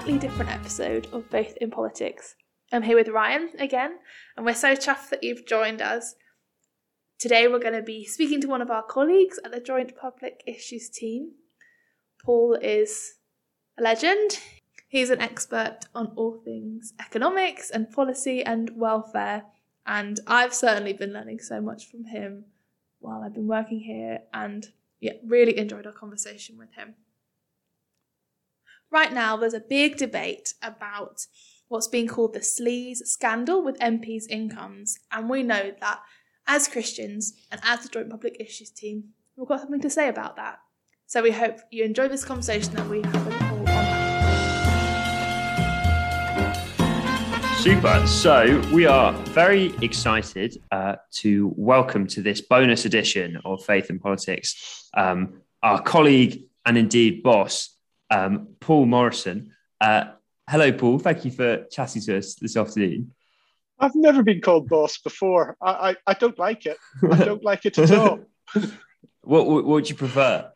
slightly different episode of Faith in Politics. I'm here with Ryan again, and we're so chuffed that you've joined us. Today, we're going to be speaking to one of our colleagues at the Joint Public Issues team. Paul is a legend. He's an expert on all things economics and policy and welfare, and I've certainly been learning so much from him while I've been working here, and yeah, really enjoyed our conversation with him. Right now, there's a big debate about what's being called the sleaze scandal with MPs' incomes, and we know that as Christians and as the Joint Public Issues team, we've got something to say about that. So we hope you enjoy this conversation that we have with Paul on that. Super. So we are very excited uh, to welcome to this bonus edition of Faith and Politics um, our colleague and indeed boss, um, Paul Morrison. Uh, hello, Paul. Thank you for chatting to us this afternoon. I've never been called boss before. I, I, I don't like it. I don't like it at all. what, what, what would you prefer?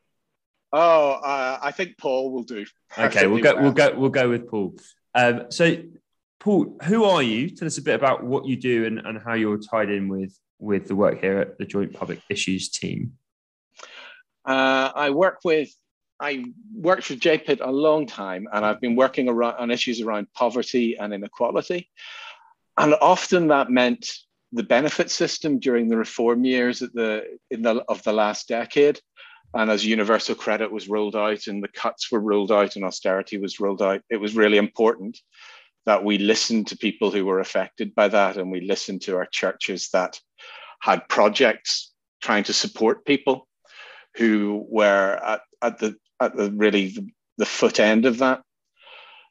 Oh, uh, I think Paul will do. Okay, we'll go. Well. We'll go. We'll go with Paul. Um, so, Paul, who are you? Tell us a bit about what you do and, and how you're tied in with with the work here at the Joint Public Issues team. Uh, I work with I worked for JPIT a long time, and I've been working around, on issues around poverty and inequality. And often that meant the benefit system during the reform years the, in the, of the last decade. And as universal credit was rolled out and the cuts were rolled out and austerity was rolled out, it was really important that we listened to people who were affected by that and we listened to our churches that had projects trying to support people who were at, at the at the really the, foot end of that.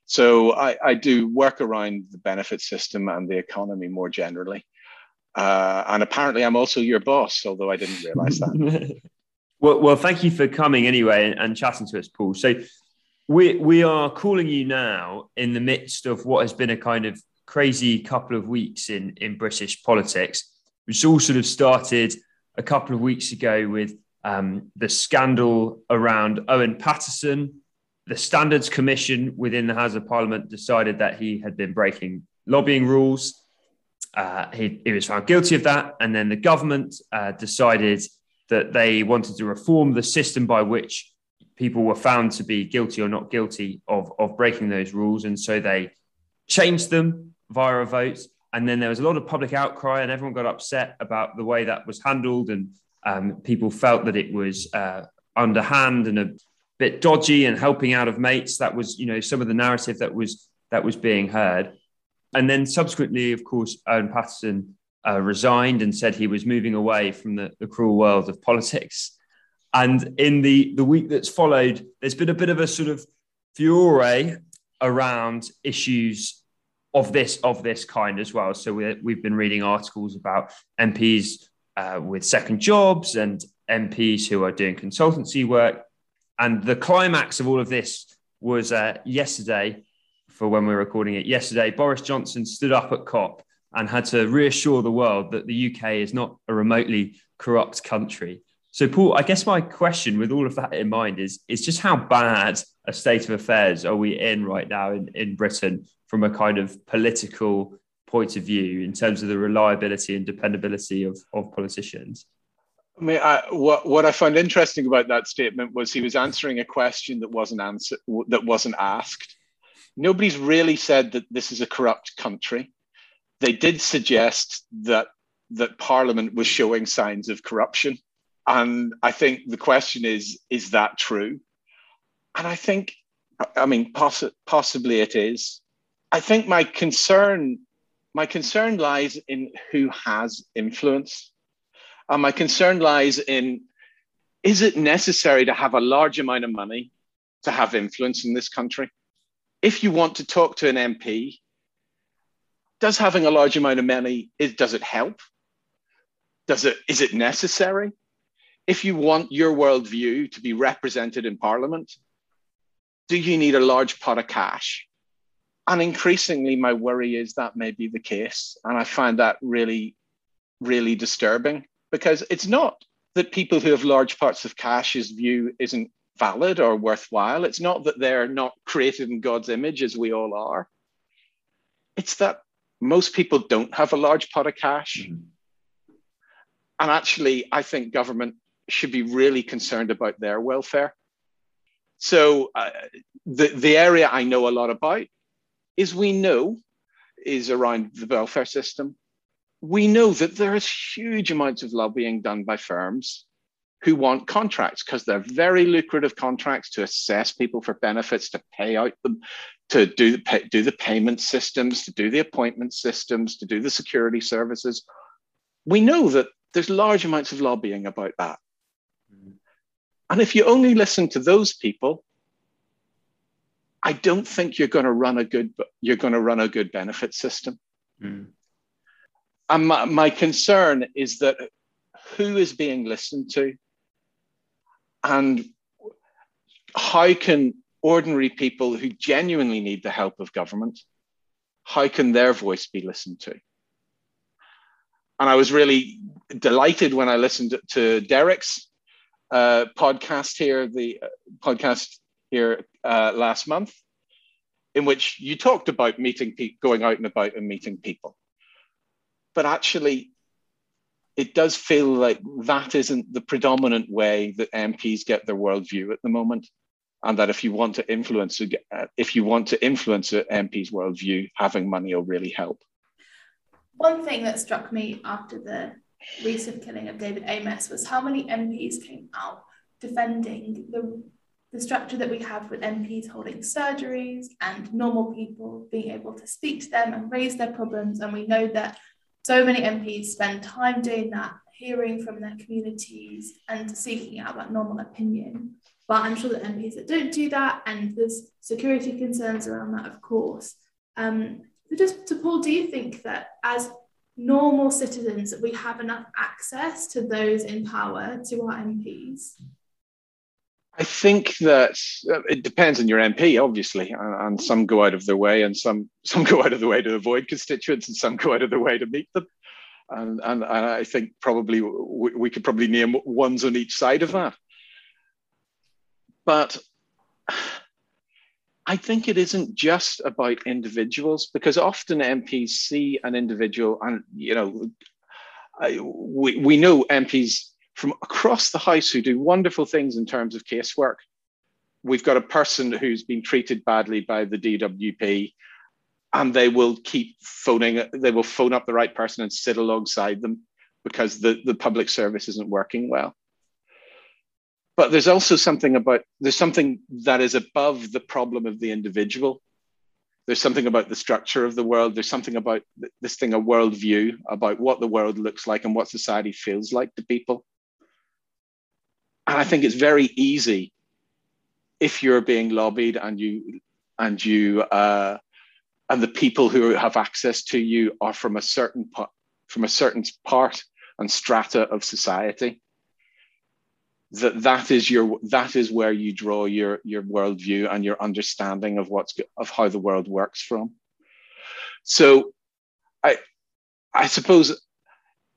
So I, I, do work around the benefit system and the economy more generally. Uh, and apparently, I'm also your boss, although I didn't realize that. well, well, thank you for coming anyway and, and chatting to us, Paul. So we we are calling you now in the midst of what has been a kind of crazy couple of weeks in in British politics, which all sort of started a couple of weeks ago with um, the scandal around Owen Paterson. The Standards Commission within the House of Parliament decided that he had been breaking lobbying rules. Uh, he, he, was found guilty of that. And then the government uh, decided that they wanted to reform the system by which people were found to be guilty or not guilty of, of breaking those rules. And so they changed them via a vote. And then there was a lot of public outcry, and everyone got upset about the way that was handled and um, people felt that it was uh, underhand and a bit dodgy and helping out of mates. That was, you know, some of the narrative that was that was being heard. And then subsequently, of course, Owen Paterson uh, resigned and said he was moving away from the, the cruel world of politics. And in the, the week that's followed, there's been a bit of a sort of furore around issues of this of this kind as well. So we we've been reading articles about MPs uh, with second jobs and MPs who are doing consultancy work. And the climax of all of this was uh, yesterday, for when we are recording it, yesterday, Boris Johnson stood up at COP and had to reassure the world that the UK is not a remotely corrupt country. So, Paul, I guess my question with all of that in mind is, is just how bad a state of affairs are we in right now in, in Britain from a kind of political point of view in terms of the reliability and dependability of, of politicians? I mean, I, what what I found interesting about that statement was he was answering a question that wasn't answered, that wasn't asked. Nobody's really said that this is a corrupt country. They did suggest that that Parliament was showing signs of corruption, and I think the question is: is that true? And I think, I mean, poss- possibly it is. I think my concern my concern lies in who has influence. And my concern lies in is it necessary to have a large amount of money to have influence in this country? If you want to talk to an MP, does having a large amount of money does it help? Does it is it necessary? If you want your worldview to be represented in Parliament, do you need a large pot of cash? And increasingly my worry is that may be the case and i find that really really disturbing because it's not that people who have large parts of cash's view isn't valid or worthwhile. It's not that they're not created in God's image as we all are. It's that most people don't have a large pot of cash. Mm-hmm. And actually, I think government should be really concerned about their welfare. So uh, the, the area I know a lot about is we know is around the welfare system. We know that there is huge amounts of lobbying done by firms who want contracts because they're very lucrative contracts to assess people for benefits, to pay out them, to do, pay, do the payment systems, to do the appointment systems, to do the security services. We know that there's large amounts of lobbying about that. Mm. And if you only listen to those people, I don't think you're going to run a good you're going to run a good benefit system. Mm. And my, my concern is that who is being listened to and how can ordinary people who genuinely need the help of government how can their voice be listened to and i was really delighted when i listened to derek's uh, podcast here the uh, podcast here uh, last month in which you talked about meeting people going out and about and meeting people but actually it does feel like that isn't the predominant way that MPs get their worldview at the moment, and that if you want to influence if you want to influence an MP's worldview, having money will really help. One thing that struck me after the recent killing of David Amess was how many MPs came out defending the the structure that we have with MPs holding surgeries and normal people being able to speak to them and raise their problems. And we know that so many MPs spend time doing that, hearing from their communities and seeking out that normal opinion. But I'm sure that MPs that don't do that, and there's security concerns around that, of course. Um, so just to Paul, do you think that as normal citizens we have enough access to those in power, to our MPs? I think that uh, it depends on your MP, obviously, and, some go out of their way, and some some go out of the way to avoid constituents, and some go out of their way to meet them. And and, and I think probably we, we could probably name ones on each side of that. But I think it isn't just about individuals because often MPs see an individual, and you know, I, we we know MPs from across the house who do wonderful things in terms of casework. We've got a person who's been treated badly by the DWP, and they will keep phoning, they will phone up the right person and sit alongside them because the, the public service isn't working well. But there's also something about, there's something that is above the problem of the individual. There's something about the structure of the world. There's something about this thing, a worldview, about what the world looks like and what society feels like to people. And I think it's very easy if you're being lobbied and you and you uh, and the people who have access to you are from a certain part from a certain part and strata of society that that is your that is where you draw your your worldview and your understanding of what's of how the world works from. So i i suppose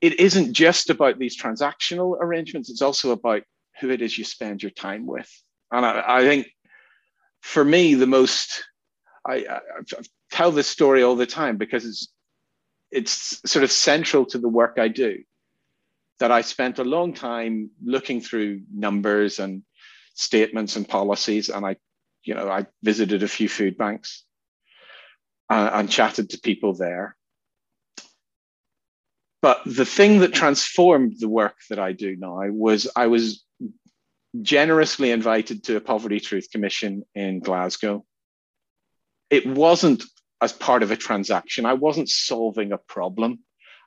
it isn't just about these transactional arrangements it's also about who it is you spend your time with. And I, I think for me, the most, I, I, I tell this story all the time because it's, it's sort of central to the work I do. That I spent a long time looking through numbers and statements and policies, and I, you know, I visited a few food banks and, and chatted to people there. But the thing that transformed the work that I do now was I was generously invited to a Poverty Truth Commission in Glasgow. It wasn't as part of a transaction. I wasn't solving a problem.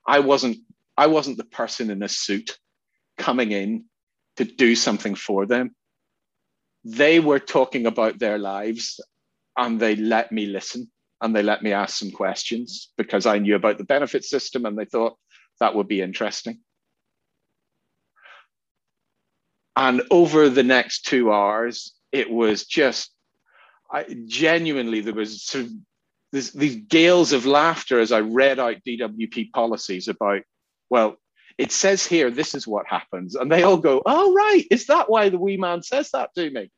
I wasn't, I wasn't the person in a suit coming in to do something for them. They were talking about their lives and they let me listen and they let me ask some questions because I knew about the benefit system and they thought that would be interesting. And over the next two hours, it was just I, genuinely there was sort of this, these gales of laughter as I read out DWP policies about, well, it says here this is what happens, and they all go, "Oh right, is that why the wee man says that to me?"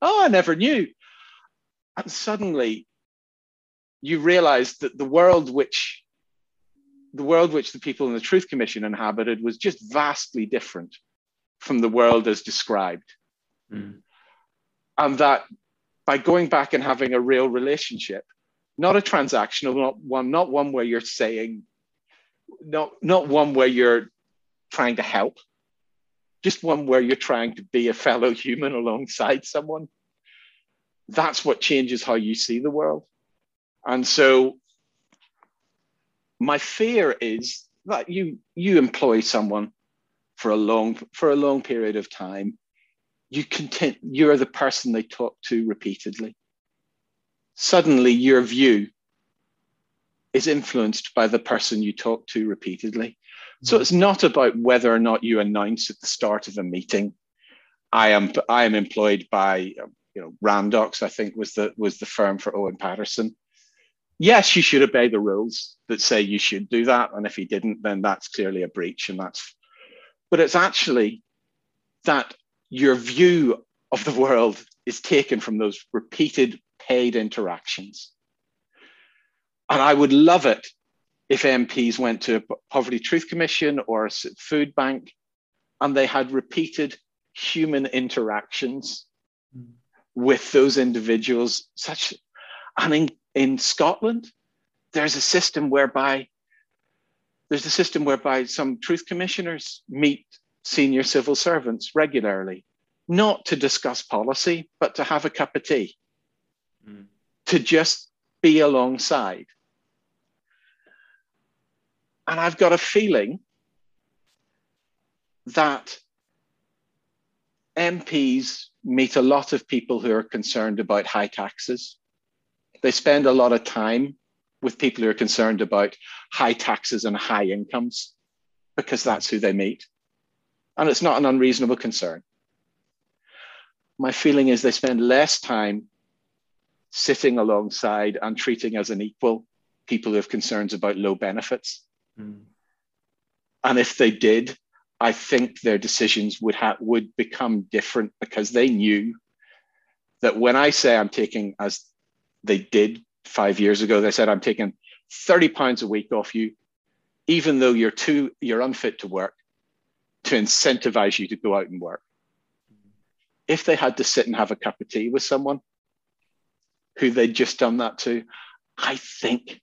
Oh, I never knew. And suddenly you realize that the world which the world which the people in the Truth Commission inhabited was just vastly different from the world as described. Mm. And that by going back and having a real relationship, not a transactional not one, not one where you're saying, not, not one where you're trying to help, just one where you're trying to be a fellow human alongside someone. That's what changes how you see the world. And so my fear is that you you employ someone for a long for a long period of time you content you're the person they talk to repeatedly suddenly your view is influenced by the person you talk to repeatedly so mm-hmm. it's not about whether or not you announce at the start of a meeting i am i am employed by um, you know randox i think was the was the firm for owen Paterson. yes, you should obey the rules that say you should do that. And if he didn't, then that's clearly a breach. And that's, but it's actually that your view of the world is taken from those repeated paid interactions. And I would love it if MPs went to a Poverty Truth Commission or a food bank and they had repeated human interactions mm. with those individuals, such an in Scotland, there's a system whereby there's a system whereby some truth commissioners meet senior civil servants regularly, not to discuss policy, but to have a cup of tea, mm. to just be alongside. And I've got a feeling that MPs meet a lot of people who are concerned about high taxes, they spend a lot of time with people who are concerned about high taxes and high incomes because that's who they meet. And it's not an unreasonable concern. My feeling is they spend less time sitting alongside and treating as an equal people who have concerns about low benefits. Mm. And if they did, I think their decisions would have would become different because they knew that when I say I'm taking as they did five years ago. They said, I'm taking 30 pounds a week off you, even though you're too you're unfit to work, to incentivize you to go out and work. If they had to sit and have a cup of tea with someone who they'd just done that to, I think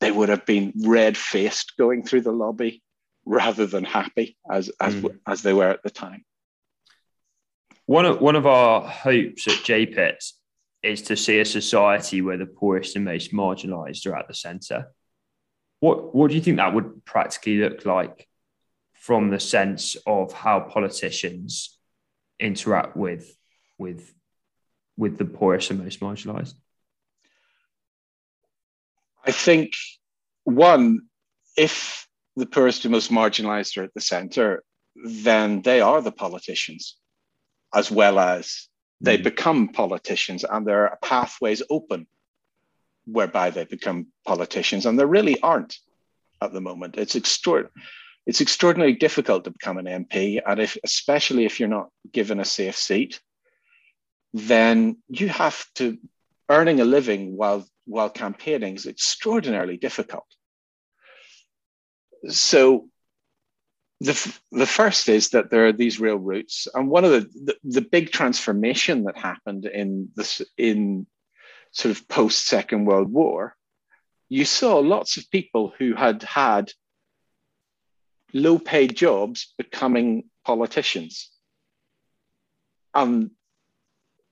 they would have been red faced going through the lobby rather than happy as as, mm. as they were at the time. One of one of our hopes at JPIT is to see a society where the poorest and most marginalized are at the center. What, what do you think that would practically look like from the sense of how politicians interact with, with, with the poorest and most marginalized? I think, one, if the poorest and most marginalized are at the center, then they are the politicians as well as they mm. become politicians and there are pathways open whereby they become politicians and there really aren't at the moment it's extraordinary it's extraordinarily difficult to become an mp and if especially if you're not given a safe seat then you have to earning a living while while campaigning is extraordinarily difficult so the, the first is that there are these real roots and one of the, the, the big transformation that happened in this in sort of post second world war you saw lots of people who had had low paid jobs becoming politicians. And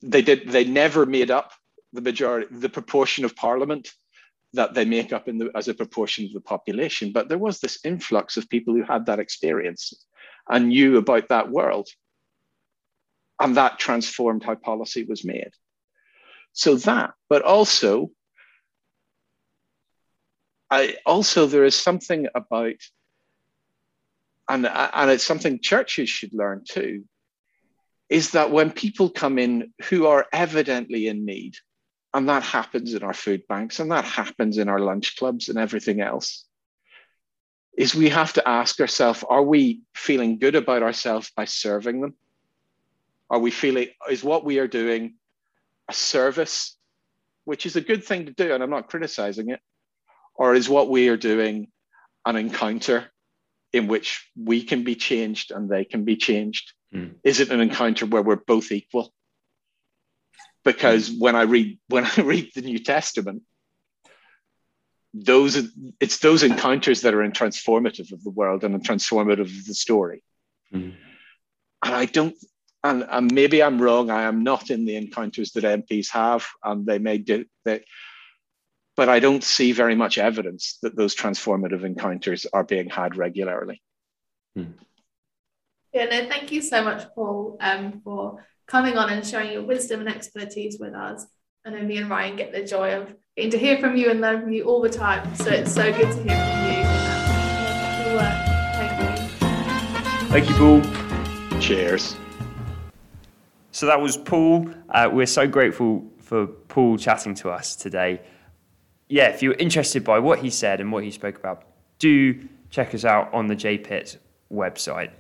they did they never made up the majority the proportion of parliament that they make up in the, as a proportion of the population. But there was this influx of people who had that experience and knew about that world. And that transformed how policy was made. So that, but also, I also there is something about, and, and it's something churches should learn too, is that when people come in who are evidently in need, and that happens in our food banks and that happens in our lunch clubs and everything else. Is we have to ask ourselves are we feeling good about ourselves by serving them? Are we feeling, is what we are doing a service, which is a good thing to do, and I'm not criticizing it, or is what we are doing an encounter in which we can be changed and they can be changed? Mm. Is it an encounter where we're both equal? Because mm. when I read when I read the New Testament, those it's those encounters that are in transformative of the world and transformative of the story. Mm. And I don't and, and maybe I'm wrong. I am not in the encounters that MPs have, and they may do that. But I don't see very much evidence that those transformative encounters are being had regularly. Hmm. Yeah, no, thank you so much, Paul, um, for coming on and sharing your wisdom and expertise with us. I know me and Ryan get the joy of getting to hear from you and learn from you all the time. So it's so good to hear from you. Thank you. Thank you, Paul. Cheers. So that was Paul. Uh, we're so grateful for Paul chatting to us today. Yeah, if you're interested by what he said and what he spoke about, do check us out on the JPIT website.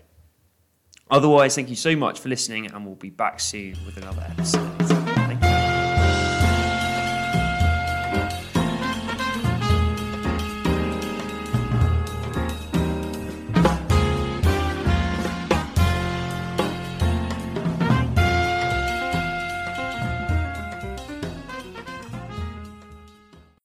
Otherwise, thank you so much for listening, and we'll be back soon with another episode.